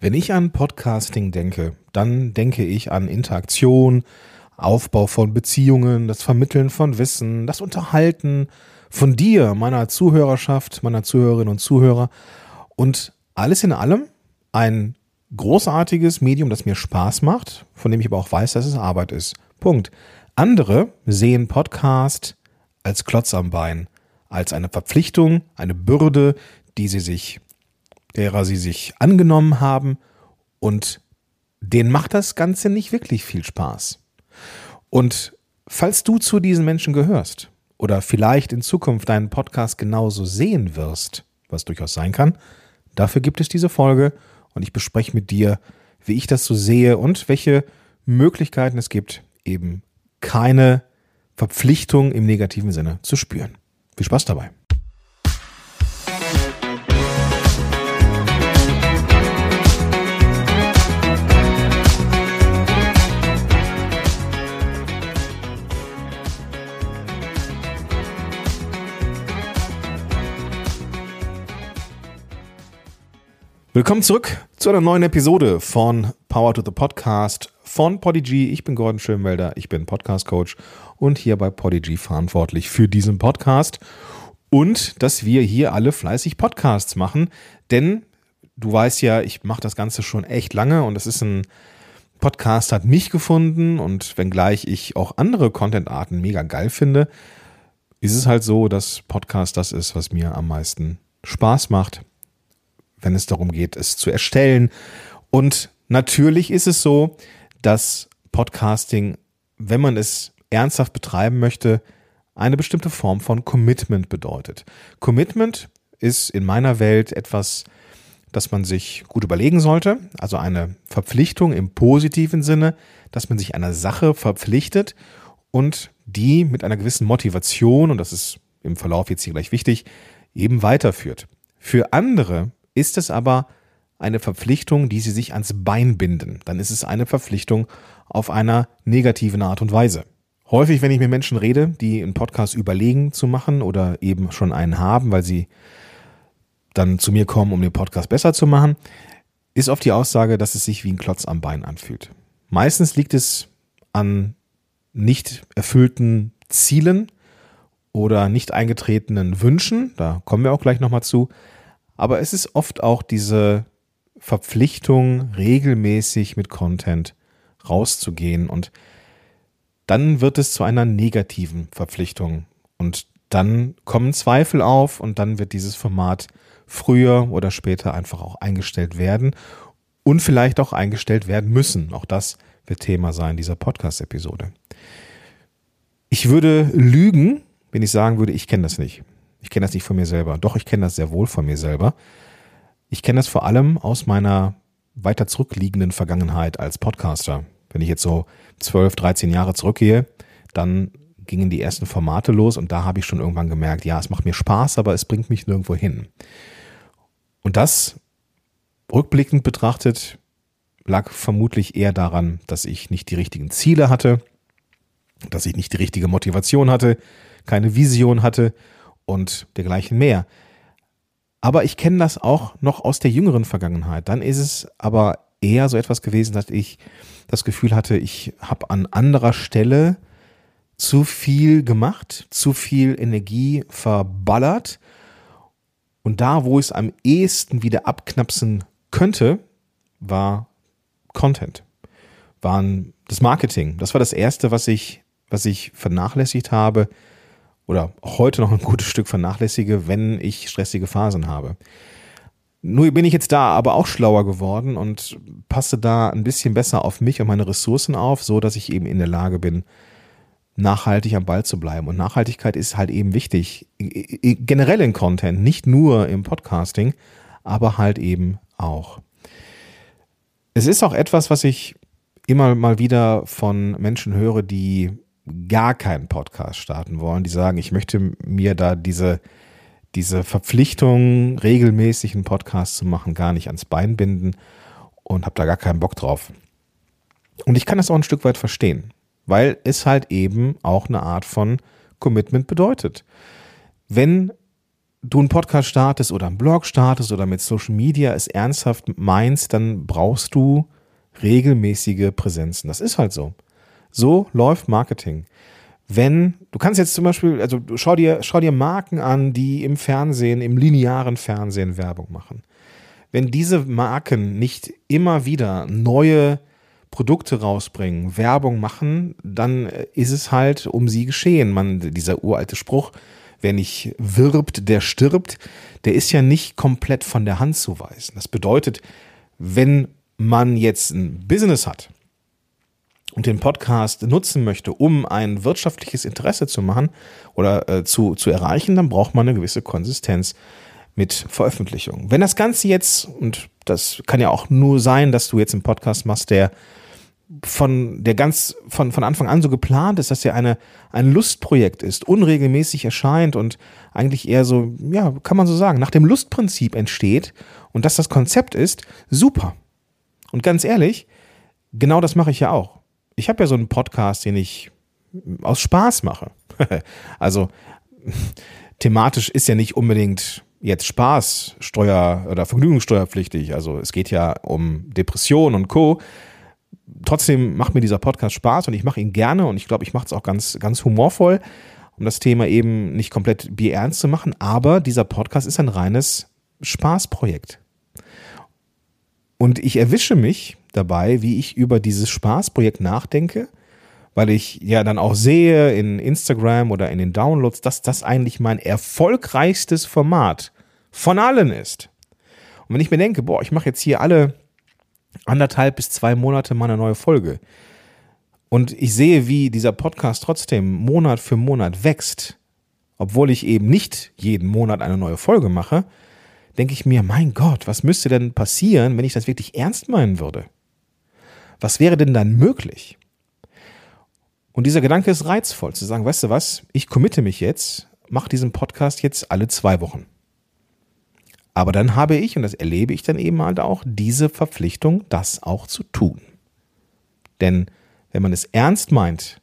Wenn ich an Podcasting denke, dann denke ich an Interaktion, Aufbau von Beziehungen, das Vermitteln von Wissen, das Unterhalten von dir, meiner Zuhörerschaft, meiner Zuhörerinnen und Zuhörer und alles in allem ein großartiges Medium, das mir Spaß macht, von dem ich aber auch weiß, dass es Arbeit ist. Punkt. Andere sehen Podcast als Klotz am Bein, als eine Verpflichtung, eine Bürde, die sie sich derer sie sich angenommen haben und denen macht das Ganze nicht wirklich viel Spaß. Und falls du zu diesen Menschen gehörst oder vielleicht in Zukunft deinen Podcast genauso sehen wirst, was durchaus sein kann, dafür gibt es diese Folge und ich bespreche mit dir, wie ich das so sehe und welche Möglichkeiten es gibt, eben keine Verpflichtung im negativen Sinne zu spüren. Viel Spaß dabei. Willkommen zurück zu einer neuen Episode von Power to the Podcast von Podigy. Ich bin Gordon Schönwelder, ich bin Podcast Coach und hier bei Podigy verantwortlich für diesen Podcast und dass wir hier alle fleißig Podcasts machen, denn du weißt ja, ich mache das Ganze schon echt lange und es ist ein Podcast hat mich gefunden und wenngleich ich auch andere Content-Arten mega geil finde, ist es halt so, dass Podcast das ist, was mir am meisten Spaß macht wenn es darum geht, es zu erstellen. Und natürlich ist es so, dass Podcasting, wenn man es ernsthaft betreiben möchte, eine bestimmte Form von Commitment bedeutet. Commitment ist in meiner Welt etwas, das man sich gut überlegen sollte, also eine Verpflichtung im positiven Sinne, dass man sich einer Sache verpflichtet und die mit einer gewissen Motivation, und das ist im Verlauf jetzt hier gleich wichtig, eben weiterführt. Für andere ist es aber eine Verpflichtung, die sie sich ans Bein binden. Dann ist es eine Verpflichtung auf einer negativen Art und Weise. Häufig, wenn ich mit Menschen rede, die einen Podcast überlegen zu machen oder eben schon einen haben, weil sie dann zu mir kommen, um den Podcast besser zu machen, ist oft die Aussage, dass es sich wie ein Klotz am Bein anfühlt. Meistens liegt es an nicht erfüllten Zielen oder nicht eingetretenen Wünschen, da kommen wir auch gleich nochmal zu, aber es ist oft auch diese Verpflichtung, regelmäßig mit Content rauszugehen und dann wird es zu einer negativen Verpflichtung und dann kommen Zweifel auf und dann wird dieses Format früher oder später einfach auch eingestellt werden und vielleicht auch eingestellt werden müssen. Auch das wird Thema sein dieser Podcast-Episode. Ich würde lügen, wenn ich sagen würde, ich kenne das nicht. Ich kenne das nicht von mir selber. Doch, ich kenne das sehr wohl von mir selber. Ich kenne das vor allem aus meiner weiter zurückliegenden Vergangenheit als Podcaster. Wenn ich jetzt so 12, 13 Jahre zurückgehe, dann gingen die ersten Formate los und da habe ich schon irgendwann gemerkt, ja, es macht mir Spaß, aber es bringt mich nirgendwo hin. Und das rückblickend betrachtet lag vermutlich eher daran, dass ich nicht die richtigen Ziele hatte, dass ich nicht die richtige Motivation hatte, keine Vision hatte und dergleichen mehr. Aber ich kenne das auch noch aus der jüngeren Vergangenheit. Dann ist es aber eher so etwas gewesen, dass ich das Gefühl hatte, ich habe an anderer Stelle zu viel gemacht, zu viel Energie verballert. Und da, wo es am ehesten wieder abknapsen könnte, war Content, waren das Marketing. Das war das Erste, was ich, was ich vernachlässigt habe, oder heute noch ein gutes Stück vernachlässige, wenn ich stressige Phasen habe. Nur bin ich jetzt da aber auch schlauer geworden und passe da ein bisschen besser auf mich und meine Ressourcen auf, so dass ich eben in der Lage bin, nachhaltig am Ball zu bleiben. Und Nachhaltigkeit ist halt eben wichtig, generell in Content, nicht nur im Podcasting, aber halt eben auch. Es ist auch etwas, was ich immer mal wieder von Menschen höre, die gar keinen Podcast starten wollen, die sagen, ich möchte mir da diese, diese Verpflichtung, regelmäßig einen Podcast zu machen, gar nicht ans Bein binden und habe da gar keinen Bock drauf. Und ich kann das auch ein Stück weit verstehen, weil es halt eben auch eine Art von Commitment bedeutet. Wenn du einen Podcast startest oder einen Blog startest oder mit Social Media es ernsthaft meinst, dann brauchst du regelmäßige Präsenzen. Das ist halt so. So läuft Marketing. Wenn, du kannst jetzt zum Beispiel, also schau dir, schau dir Marken an, die im Fernsehen, im linearen Fernsehen Werbung machen. Wenn diese Marken nicht immer wieder neue Produkte rausbringen, Werbung machen, dann ist es halt um sie geschehen. Man, dieser uralte Spruch, wer nicht wirbt, der stirbt, der ist ja nicht komplett von der Hand zu weisen. Das bedeutet, wenn man jetzt ein Business hat und den Podcast nutzen möchte, um ein wirtschaftliches Interesse zu machen oder äh, zu, zu erreichen, dann braucht man eine gewisse Konsistenz mit Veröffentlichung. Wenn das Ganze jetzt, und das kann ja auch nur sein, dass du jetzt einen Podcast machst, der von der ganz von, von Anfang an so geplant ist, dass er eine, ein Lustprojekt ist, unregelmäßig erscheint und eigentlich eher so, ja, kann man so sagen, nach dem Lustprinzip entsteht und dass das Konzept ist, super. Und ganz ehrlich, genau das mache ich ja auch. Ich habe ja so einen Podcast, den ich aus Spaß mache. also thematisch ist ja nicht unbedingt jetzt Spaß Steuer oder Vergnügungssteuerpflichtig. Also es geht ja um Depression und Co trotzdem macht mir dieser Podcast Spaß und ich mache ihn gerne und ich glaube, ich mache es auch ganz, ganz humorvoll, um das Thema eben nicht komplett bierernst zu machen. Aber dieser Podcast ist ein reines Spaßprojekt. Und ich erwische mich dabei, wie ich über dieses Spaßprojekt nachdenke, weil ich ja dann auch sehe in Instagram oder in den Downloads, dass das eigentlich mein erfolgreichstes Format von allen ist. Und wenn ich mir denke, boah, ich mache jetzt hier alle anderthalb bis zwei Monate mal eine neue Folge. Und ich sehe, wie dieser Podcast trotzdem Monat für Monat wächst, obwohl ich eben nicht jeden Monat eine neue Folge mache, denke ich mir, mein Gott, was müsste denn passieren, wenn ich das wirklich ernst meinen würde? Was wäre denn dann möglich? Und dieser Gedanke ist reizvoll, zu sagen, weißt du was, ich committe mich jetzt, mache diesen Podcast jetzt alle zwei Wochen. Aber dann habe ich, und das erlebe ich dann eben halt auch, diese Verpflichtung, das auch zu tun. Denn wenn man es ernst meint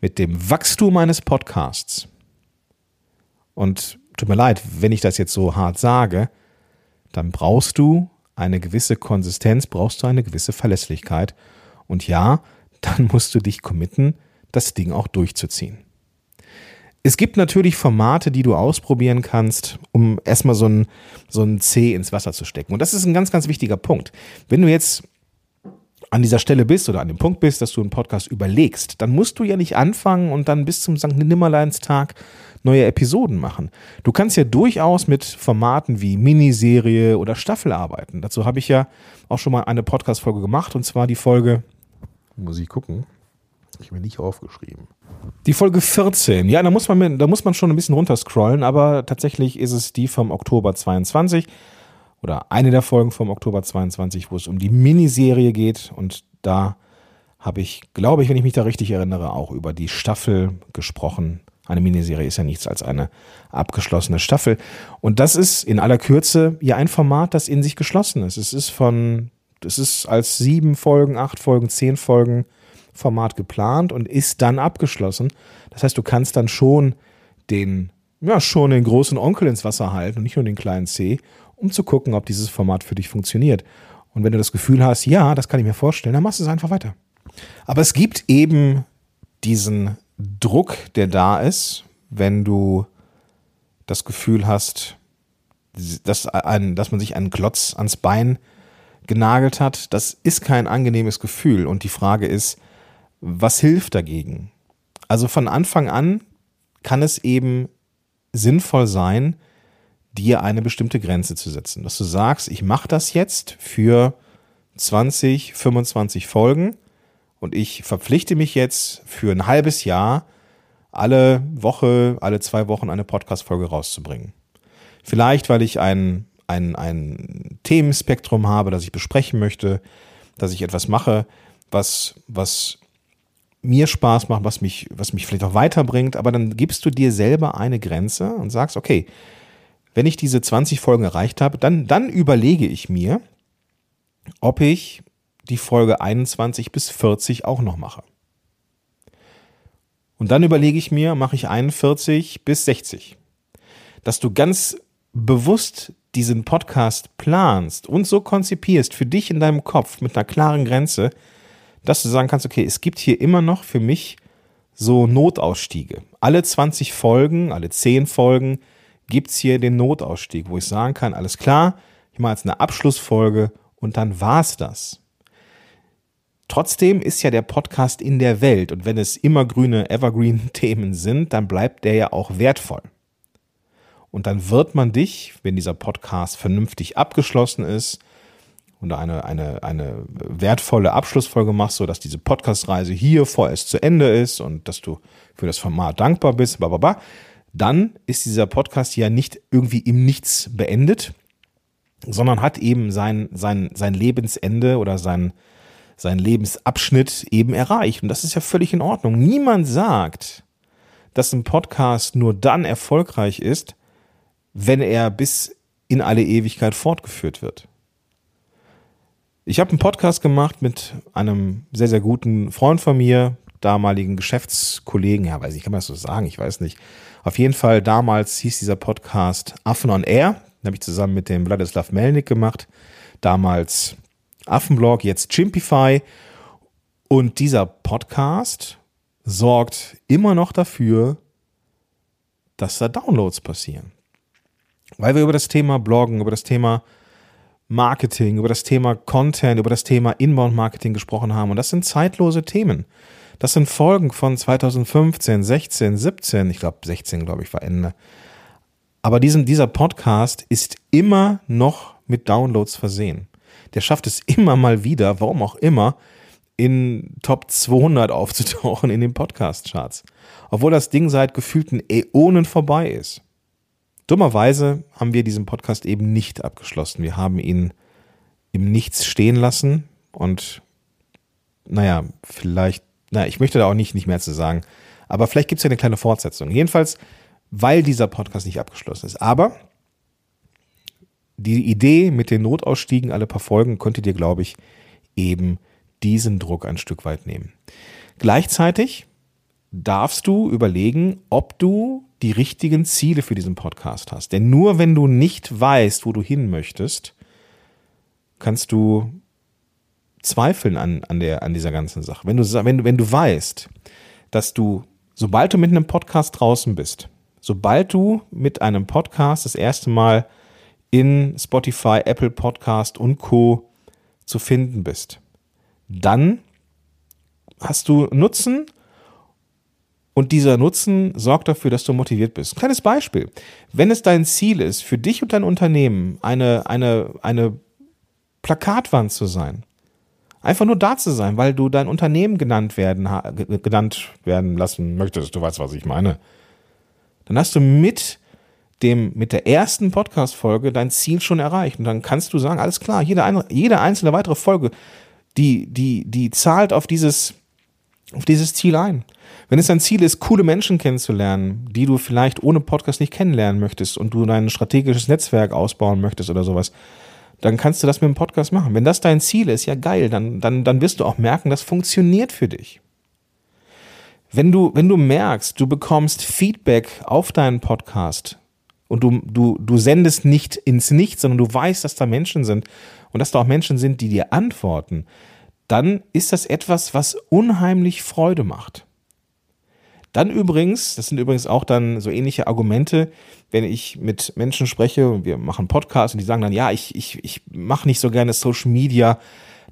mit dem Wachstum eines Podcasts, und tut mir leid, wenn ich das jetzt so hart sage, dann brauchst du eine gewisse Konsistenz, brauchst du eine gewisse Verlässlichkeit. Und ja, dann musst du dich committen, das Ding auch durchzuziehen. Es gibt natürlich Formate, die du ausprobieren kannst, um erstmal so ein, so ein C ins Wasser zu stecken. Und das ist ein ganz, ganz wichtiger Punkt. Wenn du jetzt an dieser Stelle bist oder an dem Punkt bist, dass du einen Podcast überlegst, dann musst du ja nicht anfangen und dann bis zum St. Nimmerleinstag neue Episoden machen. Du kannst ja durchaus mit Formaten wie Miniserie oder Staffel arbeiten. Dazu habe ich ja auch schon mal eine Podcast-Folge gemacht und zwar die Folge, muss ich gucken, ich mir nicht aufgeschrieben. Die Folge 14. Ja, da muss man, da muss man schon ein bisschen runterscrollen, aber tatsächlich ist es die vom Oktober 22 oder eine der Folgen vom Oktober 22, wo es um die Miniserie geht und da habe ich, glaube ich, wenn ich mich da richtig erinnere, auch über die Staffel gesprochen. Eine Miniserie ist ja nichts als eine abgeschlossene Staffel. Und das ist in aller Kürze ja ein Format, das in sich geschlossen ist. Es ist von, es ist als sieben Folgen, acht Folgen, zehn Folgen Format geplant und ist dann abgeschlossen. Das heißt, du kannst dann schon den, ja, schon den großen Onkel ins Wasser halten und nicht nur den kleinen C, um zu gucken, ob dieses Format für dich funktioniert. Und wenn du das Gefühl hast, ja, das kann ich mir vorstellen, dann machst du es einfach weiter. Aber es gibt eben diesen Druck, der da ist, wenn du das Gefühl hast, dass, ein, dass man sich einen Klotz ans Bein genagelt hat. Das ist kein angenehmes Gefühl. Und die Frage ist, was hilft dagegen? Also von Anfang an kann es eben sinnvoll sein, dir eine bestimmte Grenze zu setzen. Dass du sagst, ich mache das jetzt für 20, 25 Folgen und ich verpflichte mich jetzt für ein halbes Jahr, alle Woche, alle zwei Wochen eine Podcast-Folge rauszubringen. Vielleicht, weil ich ein, ein, ein Themenspektrum habe, das ich besprechen möchte, dass ich etwas mache, was, was mir Spaß macht, was mich, was mich vielleicht auch weiterbringt, aber dann gibst du dir selber eine Grenze und sagst, okay, wenn ich diese 20 Folgen erreicht habe, dann, dann überlege ich mir, ob ich die Folge 21 bis 40 auch noch mache. Und dann überlege ich mir, mache ich 41 bis 60. dass du ganz bewusst diesen Podcast planst und so konzipierst für dich in deinem Kopf mit einer klaren Grenze, dass du sagen kannst, okay, es gibt hier immer noch für mich so Notausstiege. Alle 20 Folgen, alle 10 Folgen gibt es hier den Notausstieg, wo ich sagen kann, alles klar, ich mache jetzt eine Abschlussfolge und dann war's das. Trotzdem ist ja der Podcast in der Welt und wenn es immer grüne Evergreen-Themen sind, dann bleibt der ja auch wertvoll. Und dann wird man dich, wenn dieser Podcast vernünftig abgeschlossen ist und eine, eine, eine wertvolle Abschlussfolge machst, sodass diese Podcast-Reise hier vorerst zu Ende ist und dass du für das Format dankbar bist, bla, dann ist dieser Podcast ja nicht irgendwie im Nichts beendet, sondern hat eben sein, sein, sein Lebensende oder sein, sein Lebensabschnitt eben erreicht. Und das ist ja völlig in Ordnung. Niemand sagt, dass ein Podcast nur dann erfolgreich ist, wenn er bis in alle Ewigkeit fortgeführt wird. Ich habe einen Podcast gemacht mit einem sehr, sehr guten Freund von mir, damaligen Geschäftskollegen, ja, weiß ich, kann man das so sagen, ich weiß nicht. Auf jeden Fall, damals hieß dieser Podcast Affen on Air, den habe ich zusammen mit dem Vladislav Melnik gemacht, damals Affenblog, jetzt Chimpify. Und dieser Podcast sorgt immer noch dafür, dass da Downloads passieren weil wir über das Thema Bloggen, über das Thema Marketing, über das Thema Content, über das Thema Inbound Marketing gesprochen haben. Und das sind zeitlose Themen. Das sind Folgen von 2015, 16, 17, ich glaube 16, glaube ich, war Ende. Aber diesen, dieser Podcast ist immer noch mit Downloads versehen. Der schafft es immer mal wieder, warum auch immer, in Top 200 aufzutauchen in den Podcast-Charts. Obwohl das Ding seit gefühlten Äonen vorbei ist. Dummerweise haben wir diesen Podcast eben nicht abgeschlossen. Wir haben ihn im Nichts stehen lassen und naja, vielleicht, naja, ich möchte da auch nicht, nicht mehr zu sagen, aber vielleicht gibt es ja eine kleine Fortsetzung. Jedenfalls, weil dieser Podcast nicht abgeschlossen ist. Aber die Idee mit den Notausstiegen alle paar Folgen könnte dir, glaube ich, eben diesen Druck ein Stück weit nehmen. Gleichzeitig darfst du überlegen, ob du die richtigen Ziele für diesen Podcast hast. Denn nur wenn du nicht weißt, wo du hin möchtest, kannst du zweifeln an, an, der, an dieser ganzen Sache. Wenn du, wenn, wenn du weißt, dass du, sobald du mit einem Podcast draußen bist, sobald du mit einem Podcast das erste Mal in Spotify, Apple Podcast und Co. zu finden bist, dann hast du Nutzen und dieser Nutzen sorgt dafür, dass du motiviert bist. Kleines Beispiel. Wenn es dein Ziel ist, für dich und dein Unternehmen eine, eine, eine Plakatwand zu sein, einfach nur da zu sein, weil du dein Unternehmen genannt werden, genannt werden lassen möchtest, du weißt, was ich meine, dann hast du mit dem, mit der ersten Podcast-Folge dein Ziel schon erreicht. Und dann kannst du sagen, alles klar, jede, jede einzelne weitere Folge, die, die, die zahlt auf dieses, auf dieses Ziel ein. Wenn es dein Ziel ist, coole Menschen kennenzulernen, die du vielleicht ohne Podcast nicht kennenlernen möchtest und du dein strategisches Netzwerk ausbauen möchtest oder sowas, dann kannst du das mit dem Podcast machen. Wenn das dein Ziel ist, ja geil, dann, dann, dann wirst du auch merken, das funktioniert für dich. Wenn du, wenn du merkst, du bekommst Feedback auf deinen Podcast und du, du, du sendest nicht ins Nichts, sondern du weißt, dass da Menschen sind und dass da auch Menschen sind, die dir antworten, dann ist das etwas, was unheimlich Freude macht. Dann übrigens, das sind übrigens auch dann so ähnliche Argumente, wenn ich mit Menschen spreche und wir machen Podcasts und die sagen dann, ja, ich, ich, ich mache nicht so gerne Social Media,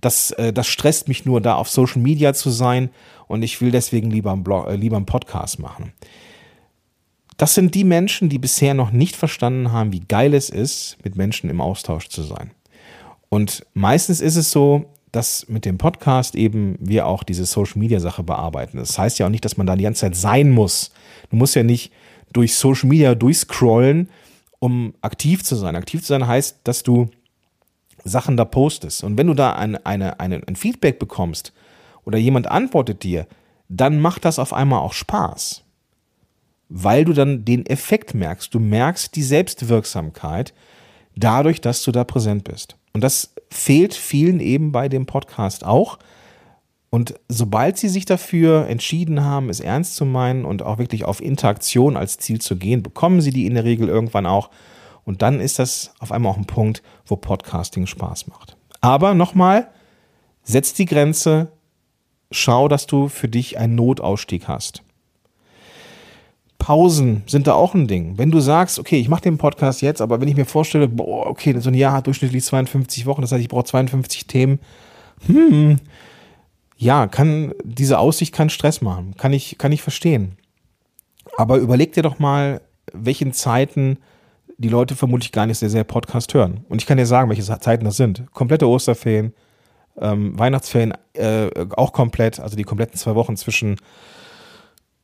das, äh, das stresst mich nur, da auf Social Media zu sein und ich will deswegen lieber einen, Blog, äh, lieber einen Podcast machen. Das sind die Menschen, die bisher noch nicht verstanden haben, wie geil es ist, mit Menschen im Austausch zu sein. Und meistens ist es so, dass mit dem Podcast eben wir auch diese Social Media Sache bearbeiten. Das heißt ja auch nicht, dass man da die ganze Zeit sein muss. Du musst ja nicht durch Social Media durchscrollen, um aktiv zu sein. Aktiv zu sein heißt, dass du Sachen da postest. Und wenn du da ein, eine, eine, ein Feedback bekommst oder jemand antwortet dir, dann macht das auf einmal auch Spaß. Weil du dann den Effekt merkst. Du merkst die Selbstwirksamkeit dadurch, dass du da präsent bist. Und das fehlt vielen eben bei dem Podcast auch, Und sobald sie sich dafür entschieden haben, es ernst zu meinen und auch wirklich auf Interaktion als Ziel zu gehen, bekommen sie die in der Regel irgendwann auch. Und dann ist das auf einmal auch ein Punkt, wo Podcasting Spaß macht. Aber nochmal, setz die Grenze, schau, dass du für dich einen Notausstieg hast. Pausen sind da auch ein Ding. Wenn du sagst, okay, ich mache den Podcast jetzt, aber wenn ich mir vorstelle, boah, okay, so ein Jahr hat durchschnittlich 52 Wochen, das heißt, ich brauche 52 Themen, hm, ja, kann, diese Aussicht kann Stress machen. Kann ich, kann ich verstehen. Aber überleg dir doch mal, welchen Zeiten die Leute vermutlich gar nicht sehr, sehr Podcast hören. Und ich kann dir sagen, welche Zeiten das sind. Komplette Osterferien, ähm, Weihnachtsferien äh, auch komplett, also die kompletten zwei Wochen zwischen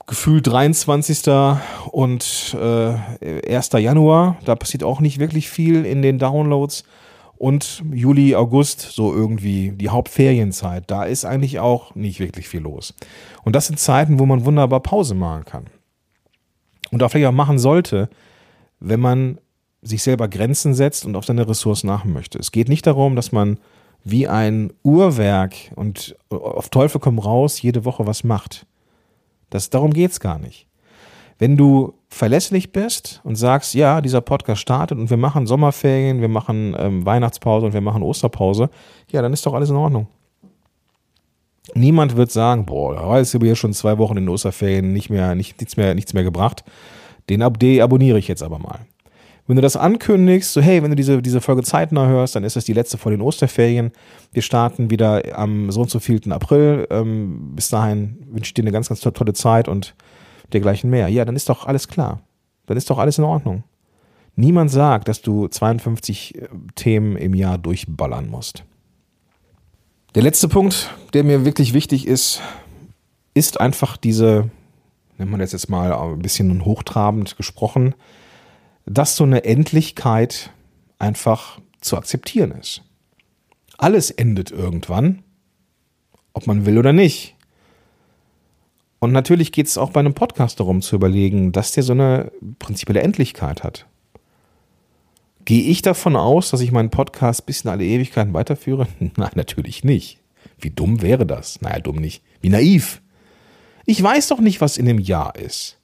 Gefühl 23. und äh, 1. Januar. Da passiert auch nicht wirklich viel in den Downloads und Juli, August, so irgendwie die Hauptferienzeit. Da ist eigentlich auch nicht wirklich viel los. Und das sind Zeiten, wo man wunderbar Pause machen kann. Und auch vielleicht auch machen sollte, wenn man sich selber Grenzen setzt und auf seine Ressourcen achten möchte. Es geht nicht darum, dass man wie ein Uhrwerk und auf Teufel komm raus jede Woche was macht. Das, darum geht's gar nicht. Wenn du verlässlich bist und sagst, ja, dieser Podcast startet und wir machen Sommerferien, wir machen ähm, Weihnachtspause und wir machen Osterpause, ja, dann ist doch alles in Ordnung. Niemand wird sagen, boah, da jetzt hier schon zwei Wochen in den Osterferien nicht mehr, nicht, nichts mehr, nichts mehr gebracht. Den abonniere ich jetzt aber mal. Wenn du das ankündigst, so hey, wenn du diese, diese Folge zeitnah hörst, dann ist das die letzte vor den Osterferien. Wir starten wieder am so und so vielten April. Ähm, bis dahin wünsche ich dir eine ganz, ganz tolle Zeit und dergleichen mehr. Ja, dann ist doch alles klar. Dann ist doch alles in Ordnung. Niemand sagt, dass du 52 äh, Themen im Jahr durchballern musst. Der letzte Punkt, der mir wirklich wichtig ist, ist einfach diese, nennt man das jetzt mal ein bisschen hochtrabend gesprochen, dass so eine Endlichkeit einfach zu akzeptieren ist. Alles endet irgendwann, ob man will oder nicht. Und natürlich geht es auch bei einem Podcast darum zu überlegen, dass der so eine prinzipielle Endlichkeit hat. Gehe ich davon aus, dass ich meinen Podcast bis in alle Ewigkeiten weiterführe? Nein, natürlich nicht. Wie dumm wäre das? Naja, dumm nicht. Wie naiv. Ich weiß doch nicht, was in dem Jahr ist.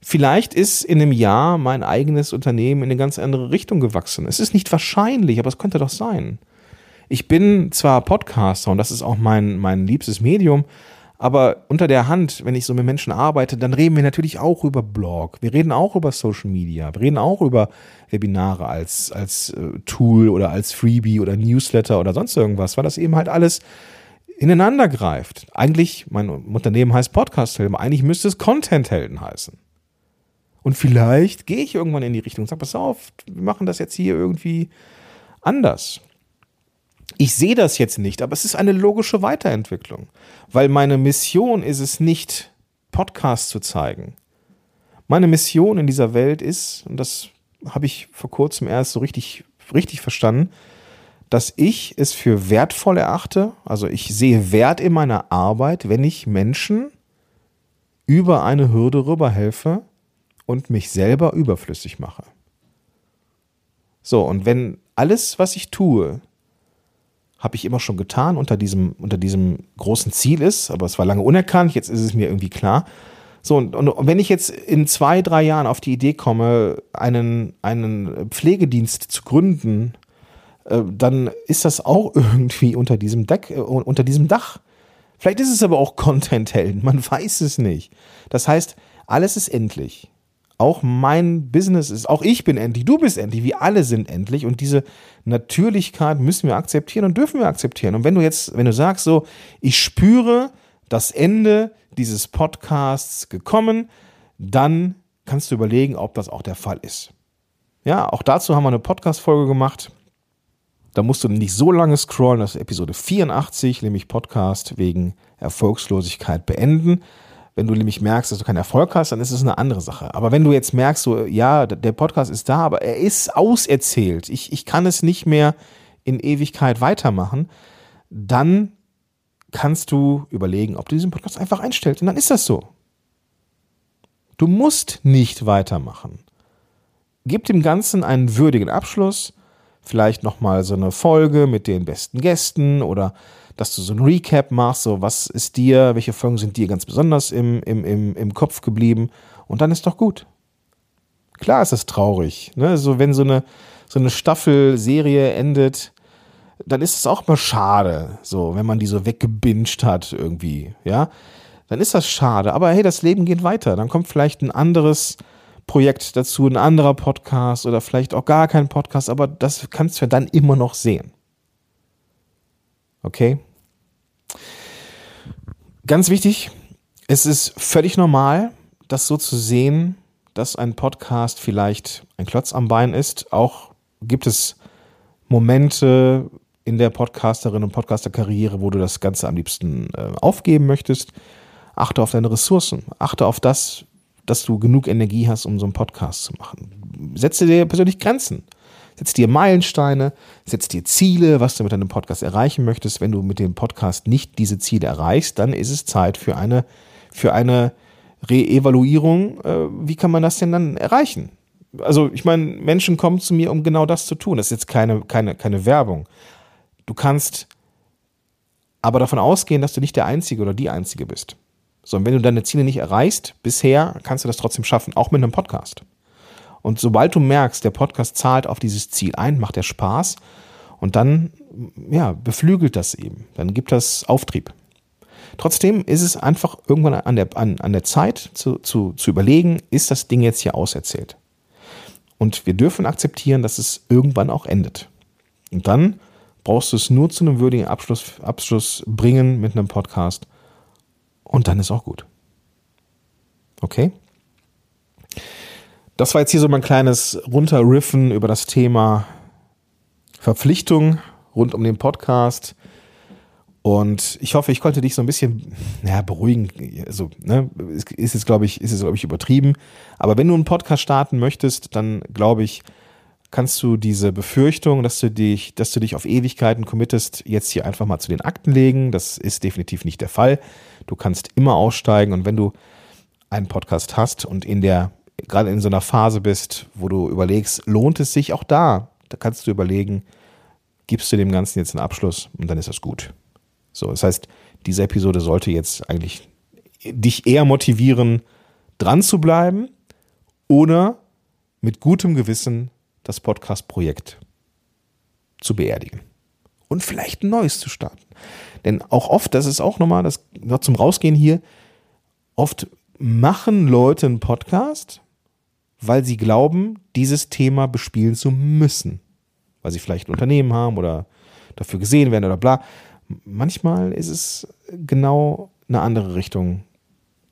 Vielleicht ist in einem Jahr mein eigenes Unternehmen in eine ganz andere Richtung gewachsen. Es ist nicht wahrscheinlich, aber es könnte doch sein. Ich bin zwar Podcaster und das ist auch mein, mein liebstes Medium, aber unter der Hand, wenn ich so mit Menschen arbeite, dann reden wir natürlich auch über Blog. Wir reden auch über Social Media. Wir reden auch über Webinare als, als äh, Tool oder als Freebie oder Newsletter oder sonst irgendwas, weil das eben halt alles ineinander greift. Eigentlich, mein Unternehmen heißt Podcast-Helden, eigentlich müsste es Content-Helden heißen. Und vielleicht gehe ich irgendwann in die Richtung und sage, pass auf, wir machen das jetzt hier irgendwie anders. Ich sehe das jetzt nicht, aber es ist eine logische Weiterentwicklung, weil meine Mission ist es nicht, Podcasts zu zeigen. Meine Mission in dieser Welt ist, und das habe ich vor kurzem erst so richtig, richtig verstanden, dass ich es für wertvoll erachte, also ich sehe Wert in meiner Arbeit, wenn ich Menschen über eine Hürde rüberhelfe und mich selber überflüssig mache. So, und wenn alles, was ich tue, habe ich immer schon getan, unter diesem, unter diesem großen Ziel ist, aber es war lange unerkannt, jetzt ist es mir irgendwie klar. So, und, und, wenn ich jetzt in zwei, drei Jahren auf die Idee komme, einen, einen Pflegedienst zu gründen, äh, dann ist das auch irgendwie unter diesem, Deck, äh, unter diesem Dach. Vielleicht ist es aber auch Content-Helden, man weiß es nicht. Das heißt, alles ist endlich auch mein Business ist, auch ich bin endlich, du bist endlich, wir alle sind endlich und diese Natürlichkeit müssen wir akzeptieren und dürfen wir akzeptieren. Und wenn du jetzt, wenn du sagst so, ich spüre das Ende dieses Podcasts gekommen, dann kannst du überlegen, ob das auch der Fall ist. Ja, auch dazu haben wir eine Podcast-Folge gemacht. Da musst du nicht so lange scrollen, das ist Episode 84, nämlich Podcast wegen Erfolgslosigkeit beenden. Wenn du nämlich merkst, dass du keinen Erfolg hast, dann ist es eine andere Sache. Aber wenn du jetzt merkst, so, ja, der Podcast ist da, aber er ist auserzählt, ich, ich kann es nicht mehr in Ewigkeit weitermachen, dann kannst du überlegen, ob du diesen Podcast einfach einstellst. Und dann ist das so. Du musst nicht weitermachen. Gib dem Ganzen einen würdigen Abschluss. vielleicht nochmal so eine Folge mit den besten Gästen oder dass du so ein Recap machst, so was ist dir, welche Folgen sind dir ganz besonders im, im, im, im Kopf geblieben und dann ist doch gut. Klar ist es traurig, ne? so wenn so eine, so eine Staffel-Serie endet, dann ist es auch mal schade, so wenn man die so weggebinged hat irgendwie, ja, dann ist das schade, aber hey, das Leben geht weiter, dann kommt vielleicht ein anderes Projekt dazu, ein anderer Podcast oder vielleicht auch gar kein Podcast, aber das kannst du ja dann immer noch sehen. Okay? Ganz wichtig, es ist völlig normal, das so zu sehen, dass ein Podcast vielleicht ein Klotz am Bein ist. Auch gibt es Momente in der Podcasterin und Podcaster-Karriere, wo du das Ganze am liebsten äh, aufgeben möchtest. Achte auf deine Ressourcen. Achte auf das, dass du genug Energie hast, um so einen Podcast zu machen. Setze dir persönlich Grenzen. Setz dir Meilensteine, setz dir Ziele, was du mit deinem Podcast erreichen möchtest. Wenn du mit dem Podcast nicht diese Ziele erreichst, dann ist es Zeit für eine, für eine Reevaluierung. Äh, wie kann man das denn dann erreichen? Also, ich meine, Menschen kommen zu mir, um genau das zu tun. Das ist jetzt keine, keine, keine Werbung. Du kannst aber davon ausgehen, dass du nicht der Einzige oder die Einzige bist. So, und wenn du deine Ziele nicht erreichst, bisher kannst du das trotzdem schaffen, auch mit einem Podcast. Und sobald du merkst, der Podcast zahlt auf dieses Ziel ein, macht er Spaß und dann, ja, beflügelt das eben. Dann gibt das Auftrieb. Trotzdem ist es einfach irgendwann an der, an, an der Zeit zu, zu, zu überlegen, ist das Ding jetzt hier auserzählt? Und wir dürfen akzeptieren, dass es irgendwann auch endet. Und dann brauchst du es nur zu einem würdigen Abschluss, Abschluss bringen mit einem Podcast und dann ist auch gut. Okay? Das war jetzt hier so mein kleines Runterriffen über das Thema Verpflichtung rund um den Podcast. Und ich hoffe, ich konnte dich so ein bisschen ja, beruhigen. Also, ne, ist jetzt, glaube ich, ist jetzt, glaube ich, übertrieben. Aber wenn du einen Podcast starten möchtest, dann glaube ich, kannst du diese Befürchtung, dass du dich, dass du dich auf Ewigkeiten committest, jetzt hier einfach mal zu den Akten legen. Das ist definitiv nicht der Fall. Du kannst immer aussteigen und wenn du einen Podcast hast und in der, gerade in so einer Phase bist, wo du überlegst, lohnt es sich auch da, da kannst du überlegen, gibst du dem Ganzen jetzt einen Abschluss und dann ist das gut. So, das heißt, diese Episode sollte jetzt eigentlich dich eher motivieren, dran zu bleiben oder mit gutem Gewissen das Podcast-Projekt zu beerdigen und vielleicht ein neues zu starten. Denn auch oft, das ist auch nochmal das noch zum Rausgehen hier, oft machen Leute einen Podcast, weil sie glauben, dieses Thema bespielen zu müssen. Weil sie vielleicht ein Unternehmen haben oder dafür gesehen werden oder bla. Manchmal ist es genau eine andere Richtung,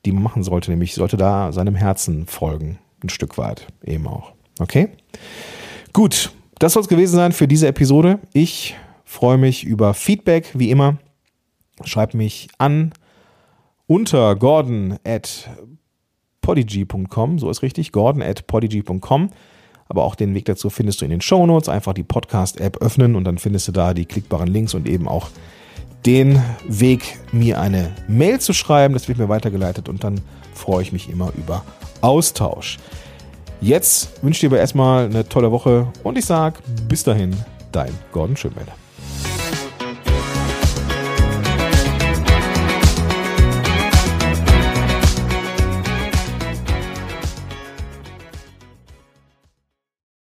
die man machen sollte, nämlich sollte da seinem Herzen folgen. Ein Stück weit eben auch. Okay? Gut, das soll es gewesen sein für diese Episode. Ich freue mich über Feedback, wie immer. Schreib mich an unter gordon at podigy.com, so ist richtig, gordon at podigy.com. Aber auch den Weg dazu findest du in den Show Notes. Einfach die Podcast-App öffnen und dann findest du da die klickbaren Links und eben auch den Weg, mir eine Mail zu schreiben. Das wird mir weitergeleitet und dann freue ich mich immer über Austausch. Jetzt wünsche ich dir aber erstmal eine tolle Woche und ich sage bis dahin, dein Gordon Schönwälder.